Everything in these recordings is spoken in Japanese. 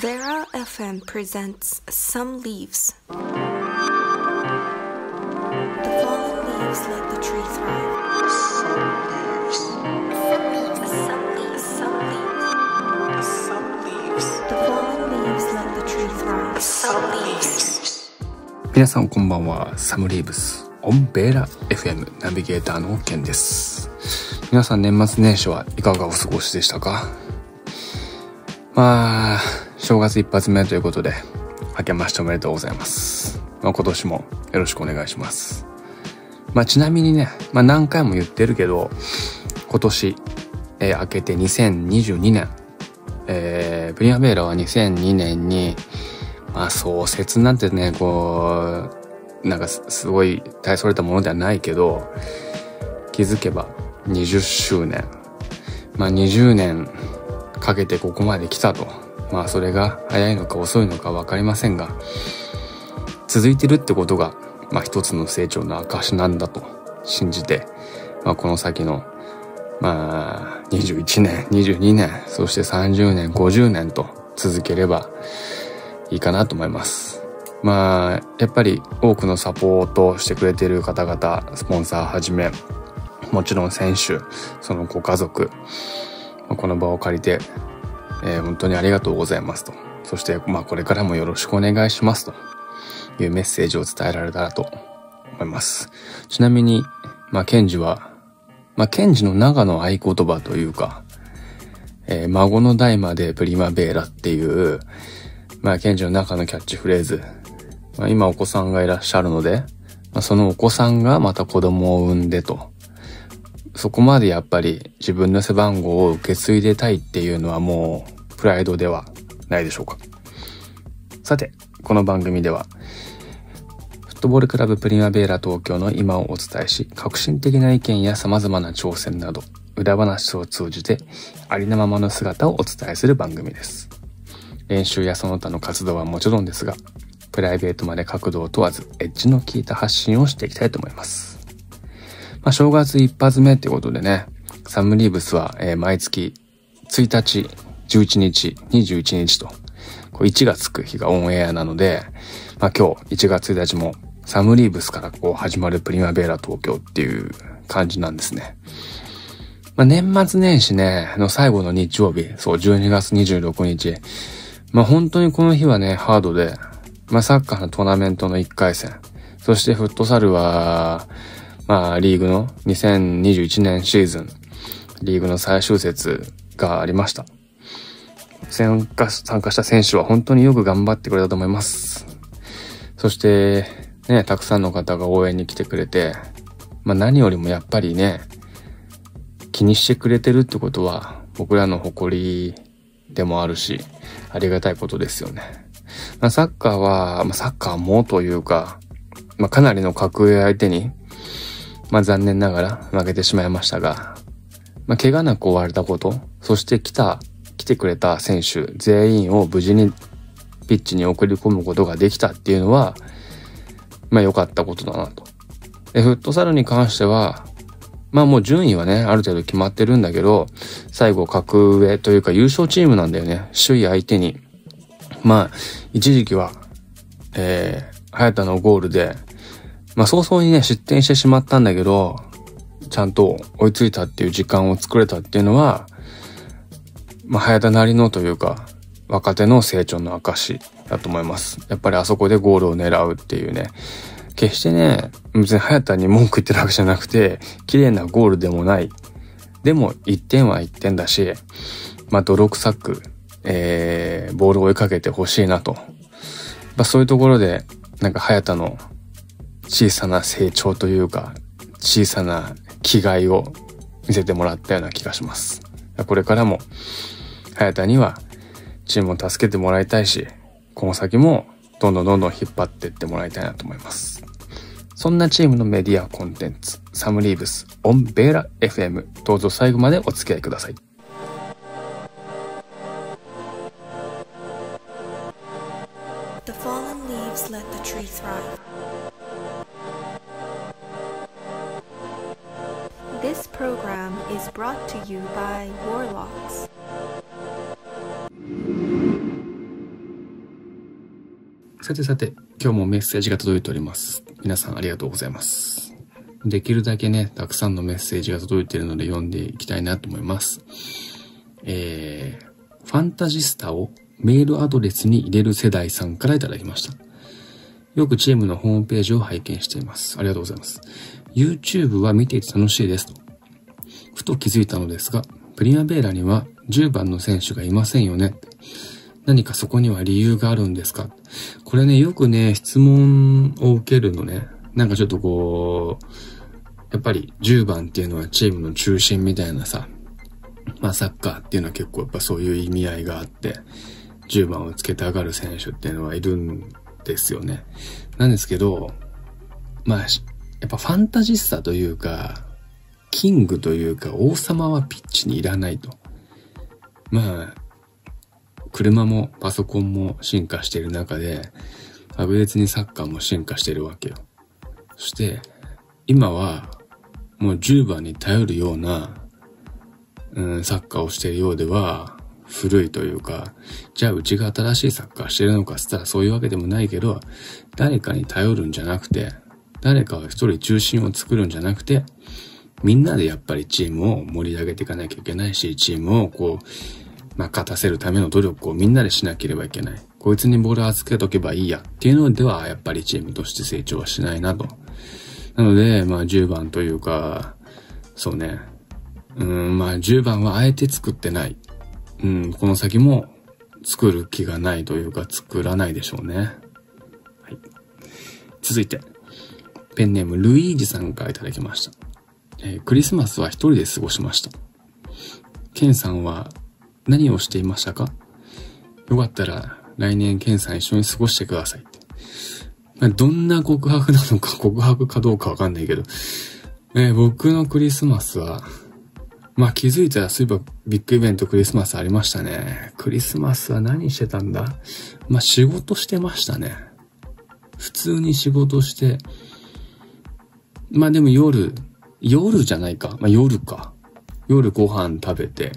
Vera FM presents Some Leaves. The fallen leaves let the tree thrive. Some leaves. Some leaves. Some leaves. The fallen leaves let the tree thrive. Some leaves. 皆さんこんばんはサムリーブスオンベーラ FM ナビゲーターのケンです皆さん年末年始はいかがお過ごしでしたかまあ正月一発目ということで明けましておめでとうございます、まあ、今年もよろしくお願いしますまあちなみにね、まあ、何回も言ってるけど今年、えー明けて2022年えー、プリマベーラは2002年にまあ創設なんてね、こう、なんかすごい大それたものではないけど、気づけば20周年。まあ20年かけてここまで来たと。まあそれが早いのか遅いのかわかりませんが、続いてるってことが、まあ一つの成長の証なんだと信じて、まあこの先の、まあ21年、22年、そして30年、50年と続ければ、いいかなと思います。まあ、やっぱり多くのサポートしてくれてる方々、スポンサーはじめ、もちろん選手、そのご家族、この場を借りて、えー本当にありがとうございますと。そして、まあこれからもよろしくお願いしますというメッセージを伝えられたらと思います。ちなみに、まあケンジは、まあケンジの中の合言葉というか、えー孫の代までプリマベーラっていう、まあ、賢治の中のキャッチフレーズ。まあ、今お子さんがいらっしゃるので、まあ、そのお子さんがまた子供を産んでと。そこまでやっぱり自分の背番号を受け継いでたいっていうのはもうプライドではないでしょうか。さて、この番組では、フットボールクラブプリマベーラ東京の今をお伝えし、革新的な意見や様々な挑戦など、裏話を通じてありのままの姿をお伝えする番組です。練習やその他の活動はもちろんですが、プライベートまで角度を問わず、エッジの効いた発信をしていきたいと思います。まあ、正月一発目ってことでね、サムリーブスは、えー毎月1日、11日、21日と、こう1がつく日がオンエアなので、まあ、今日1月1日もサムリーブスからこう始まるプリマベーラ東京っていう感じなんですね。まあ、年末年始ね、の最後の日曜日、そう、12月26日。まあ、本当にこの日はね、ハードで、まあ、サッカーのトーナメントの1回戦。そしてフットサルは、まあ、リーグの2021年シーズン、リーグの最終節がありました。参加、参加した選手は本当によく頑張ってくれたと思います。そして、ね、たくさんの方が応援に来てくれて、まあ何よりもやっぱりね、気にしてくれてるってことは僕らの誇りでもあるし、ありがたいことですよね。まあ、サッカーは、まあ、サッカーもというか、まあ、かなりの格上相手に、まあ、残念ながら負けてしまいましたが、まあ、怪我なく終われたこと、そして来た、来てくれた選手全員を無事にピッチに送り込むことができたっていうのは、まあ良かったことだなと。で、フットサルに関しては、まあもう順位はね、ある程度決まってるんだけど、最後格上というか優勝チームなんだよね。首位相手に。まあ、一時期は、えー、早田のゴールで、まあ早々にね、失点してしまったんだけど、ちゃんと追いついたっていう時間を作れたっていうのは、まあ早田なりのというか、若手の成長の証だと思います。やっぱりあそこでゴールを狙うっていうね。決してね、別に早田に文句言ってるわけじゃなくて、綺麗なゴールでもない。でも、1点は1点だし、まあ、泥臭く、えー、ボールを追いかけてほしいなと。まあ、そういうところで、なんか早田の小さな成長というか、小さな気概を見せてもらったような気がします。これからも、早田にはチームを助けてもらいたいし、この先もどんどんどんどん引っ張っていってもらいたいなと思います。そんなチームのメディアコンテンツ、サムリーブス、オンベーラ FM、どうぞ最後までお付き合いください。Program is brought to you by Warlocks. さてさて、今日もメッセージが届いております。皆さんありがとうございます。できるだけね、たくさんのメッセージが届いているので読んでいきたいなと思います。えー、ファンタジスタをメールアドレスに入れる世代さんからいただきました。よくチームのホームページを拝見しています。ありがとうございます。YouTube は見ていて楽しいですと。ふと気づいたのですが、プリマベーラには10番の選手がいませんよね。何かそこには理由があるんですか？これね、よくね、質問を受けるのね。なんかちょっとこう、やっぱり10番っていうのはチームの中心みたいなさ、まあサッカーっていうのは結構やっぱそういう意味合いがあって、10番をつけて上がる選手っていうのはいるんですよね。なんですけど、まあ、やっぱファンタジスタというか、キングというか王様はピッチにいらないと。まあ、車もパソコンも進化している中で、確実にサッカーも進化しているわけよ。そして、今は、もう10番に頼るような、うん、サッカーをしているようでは、古いというか、じゃあうちが新しいサッカーしてるのかっつったらそういうわけでもないけど、誰かに頼るんじゃなくて、誰かが一人中心を作るんじゃなくて、みんなでやっぱりチームを盛り上げていかなきゃいけないし、チームをこう、まあ、勝たせるための努力をみんなでしなければいけない。こいつにボール預けとけばいいやっていうのでは、やっぱりチームとして成長はしないなと。なので、まあ10番というか、そうね。うん、まあ10番はあえて作ってない。うん、この先も作る気がないというか作らないでしょうね。はい。続いて、ペンネームルイージさんからいただきました。えークリスマスは一人で過ごしました。ケンさんは何をしていましたか？よかったら来年ケンさん一緒に過ごしてくださいって。まあ、どんな告白なのか 告白かどうかわかんないけど、えー僕のクリスマスは、まあ気づいたらそういえばビッグイベントクリスマスありましたね。クリスマスは何してたんだ？まあ仕事してましたね。普通に仕事して、まあでも夜、夜じゃないか。まあ夜か。夜ご飯食べて、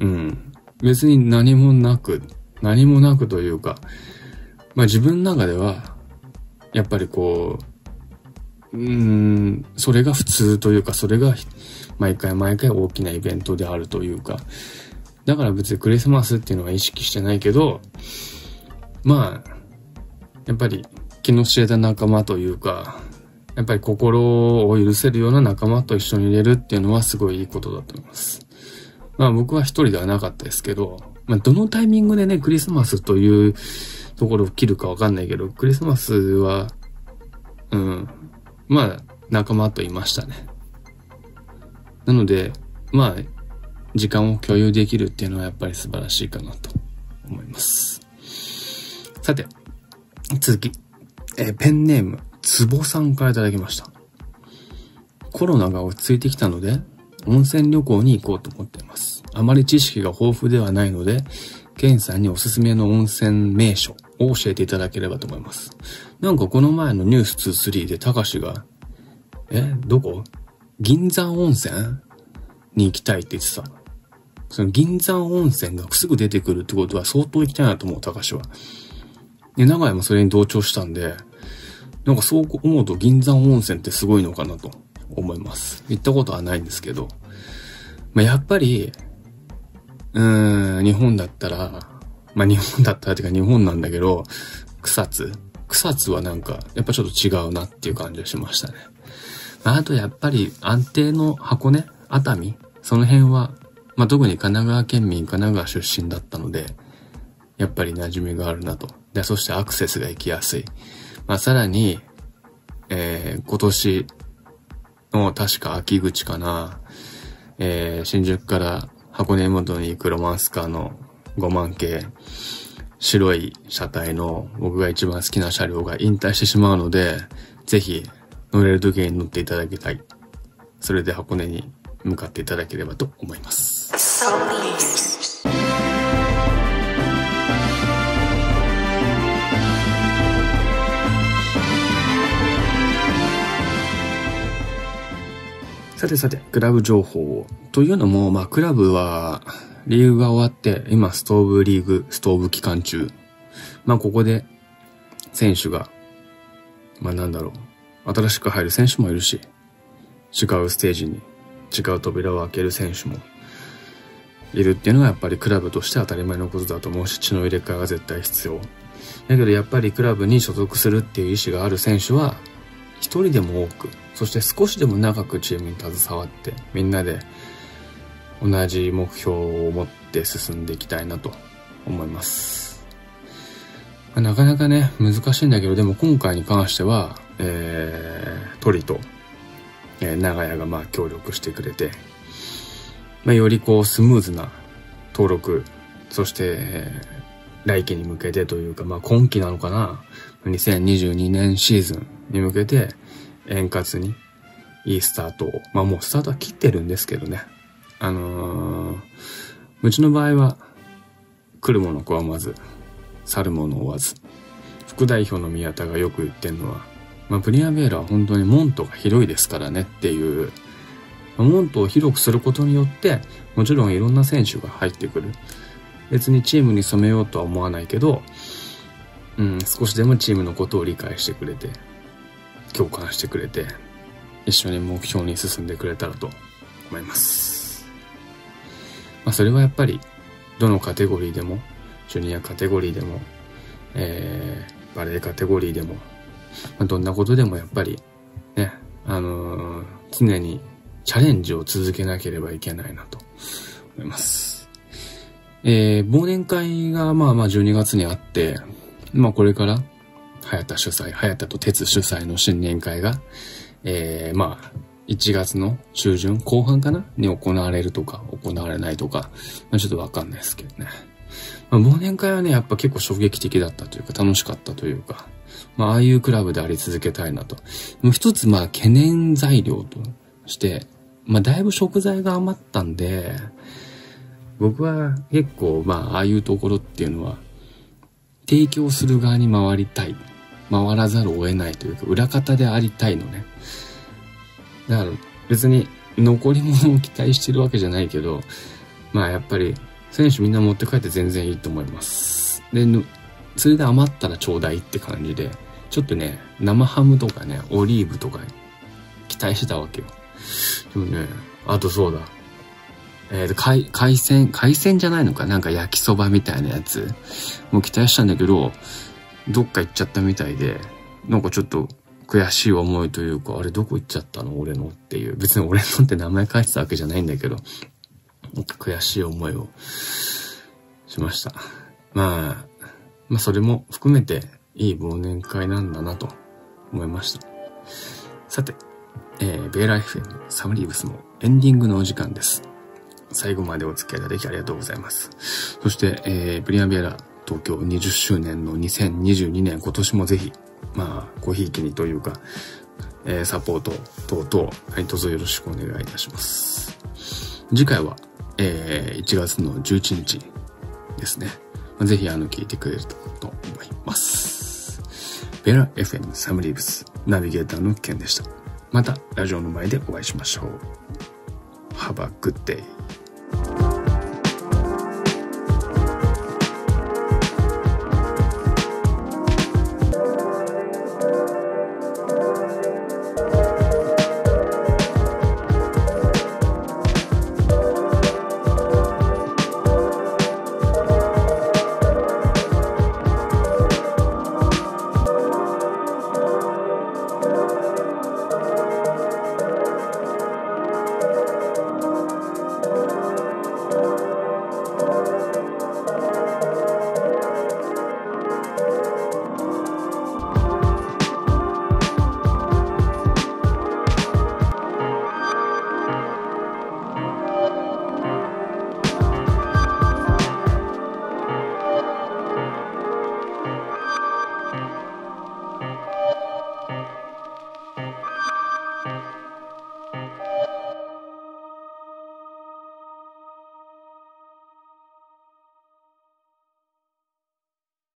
うん。別に何もなく、何もなくというか、まあ自分の中では、やっぱりこう、うーん、それが普通というか、それが毎回毎回大きなイベントであるというか、だから別にクリスマスっていうのは意識してないけど、まあ、やっぱり気の知れた仲間というか、やっぱり心を許せるような仲間と一緒にいれるっていうのはすごいいいことだと思います。まあ僕は一人ではなかったですけど、まあどのタイミングでね、クリスマスというところを切るかわかんないけど、クリスマスは、うん、まあ仲間といましたね。なので、まあ、時間を共有できるっていうのはやっぱり素晴らしいかなと思います。さて、続き、えーペンネーム、つぼさんからいただきました。コロナが落ち着いてきたので、温泉旅行に行こうと思っています。あまり知識が豊富ではないので、ケンさんにおすすめの温泉名所を教えていただければと思います。なんかこの前のニュース23で高しが、え、どこ？銀山温泉に行きたいって言ってた。その銀山温泉がすぐ出てくるってことは相当行きたいなと思う、高しは。で、長屋もそれに同調したんで、なんかそう思うと銀山温泉ってすごいのかなと思います。行ったことはないんですけど。まあ、やっぱり、うーん、日本だったら、まあ、日本だったらっていうか日本なんだけど、草津草津はなんか、やっぱちょっと違うなっていう感じがしましたね。あ、あとやっぱり安定の箱根熱海その辺は、まあ、特に神奈川県民、神奈川出身だったので、やっぱり馴染みがあるなと。で、そしてアクセスが行きやすい。まあ、さらに、えー、今年の確か秋口かな、えー、新宿から箱根元に行くロマンスカーの5万系、白い車体の僕が一番好きな車両が引退してしまうので、ぜひ乗れる時に乗っていただきたい。それで箱根に向かっていただければと思います。てさて、クラブ情報を。というのも、まあ、クラブは、リーグが終わって、今、ストーブリーグ、ストーブ期間中。まあここで選手が、まあなんだろう、新しく入る選手もいるし、違うステージに違う扉を開ける選手もいるっていうのがやっぱりクラブとして当たり前のことだと思うし、血の入れ替えは絶対必要。だけどやっぱりクラブに所属するっていう意思がある選手は、一人でも多く、そして少しでも長くチームに携わって、みんなで同じ目標を持って進んでいきたいなと思います。まあ、なかなかね、難しいんだけど、でも今回に関しては、えー、トリと、えー、長屋がまあ協力してくれて、まあ、よりこうスムーズな登録、そして、えー、来期に向けてというか、まあ今期なのかな、2022年シーズンに向けて円滑にいいスタートを、まあもうスタートは切ってるんですけどね。あのー、うちの場合は、来るもの拒まず、去るもの追わず。副代表の宮田がよく言ってんのは、まあ、プリアベーラは本当に門戸が広いですからねっていう、門戸を広くすることによって、もちろんいろんな選手が入ってくる。別にチームに染めようとは思わないけど、うん、少しでもチームのことを理解してくれて、共感してくれて、一緒に目標に進んでくれたらと思います。まあ、それはやっぱり、どのカテゴリーでも、ジュニアカテゴリーでも、えー、バレエカテゴリーでも、まあ、どんなことでもやっぱり、ね、あのー、常にチャレンジを続けなければいけないなと思います。えー、忘年会がまあまあ12月にあって、まあこれから、早田主催、早田と鉄主催の新年会が、えー、まあ、1月の中旬、後半かな？に行われるとか、行われないとか、まあ、ちょっとわかんないですけどね。まあ、忘年会はね、やっぱ結構衝撃的だったというか、楽しかったというか、まあ、ああいうクラブであり続けたいなと。もう一つ、まあ、懸念材料として、まあ、だいぶ食材が余ったんで、僕は結構、まあ、ああいうところっていうのは、提供する側に回りたい。回らざるを得ないというか、裏方でありたいのね。だから別に残り物を期待してるわけじゃないけど、まあやっぱり選手みんな持って帰って全然いいと思います。で、それで余ったらちょうだいって感じで、ちょっとね、生ハムとかね、オリーブとか期待してたわけよ。でもね、あとそうだ。えっ、ー、と、海、海鮮、海鮮じゃないのか？なんか焼きそばみたいなやつ。もう期待したんだけど、どっか行っちゃったみたいで、なんかちょっと悔しい思いというか、あれどこ行っちゃったの？俺の？っていう。別に俺のって名前書いてたわけじゃないんだけど、なんか悔しい思いをしました。まあ、まあそれも含めていい忘年会なんだなと思いました。さて、えー、ベーラ FM サムリーブスもエンディングのお時間です。最後までお付き合いいただきありがとうございます。そして、えー、ブリアンビエラ東京20周年の2022年、今年もぜひ、まあ、ごひいきにというか、えー、サポート等々、はい、どうぞよろしくお願いいたします。次回は、えー、1月の11日ですね。まあ、ぜひ、あの、聞いてくれるとと思います。ベラ FM サムリーブスナビゲーターのケンでした。また、ラジオの前でお会いしましょう。Have a good day.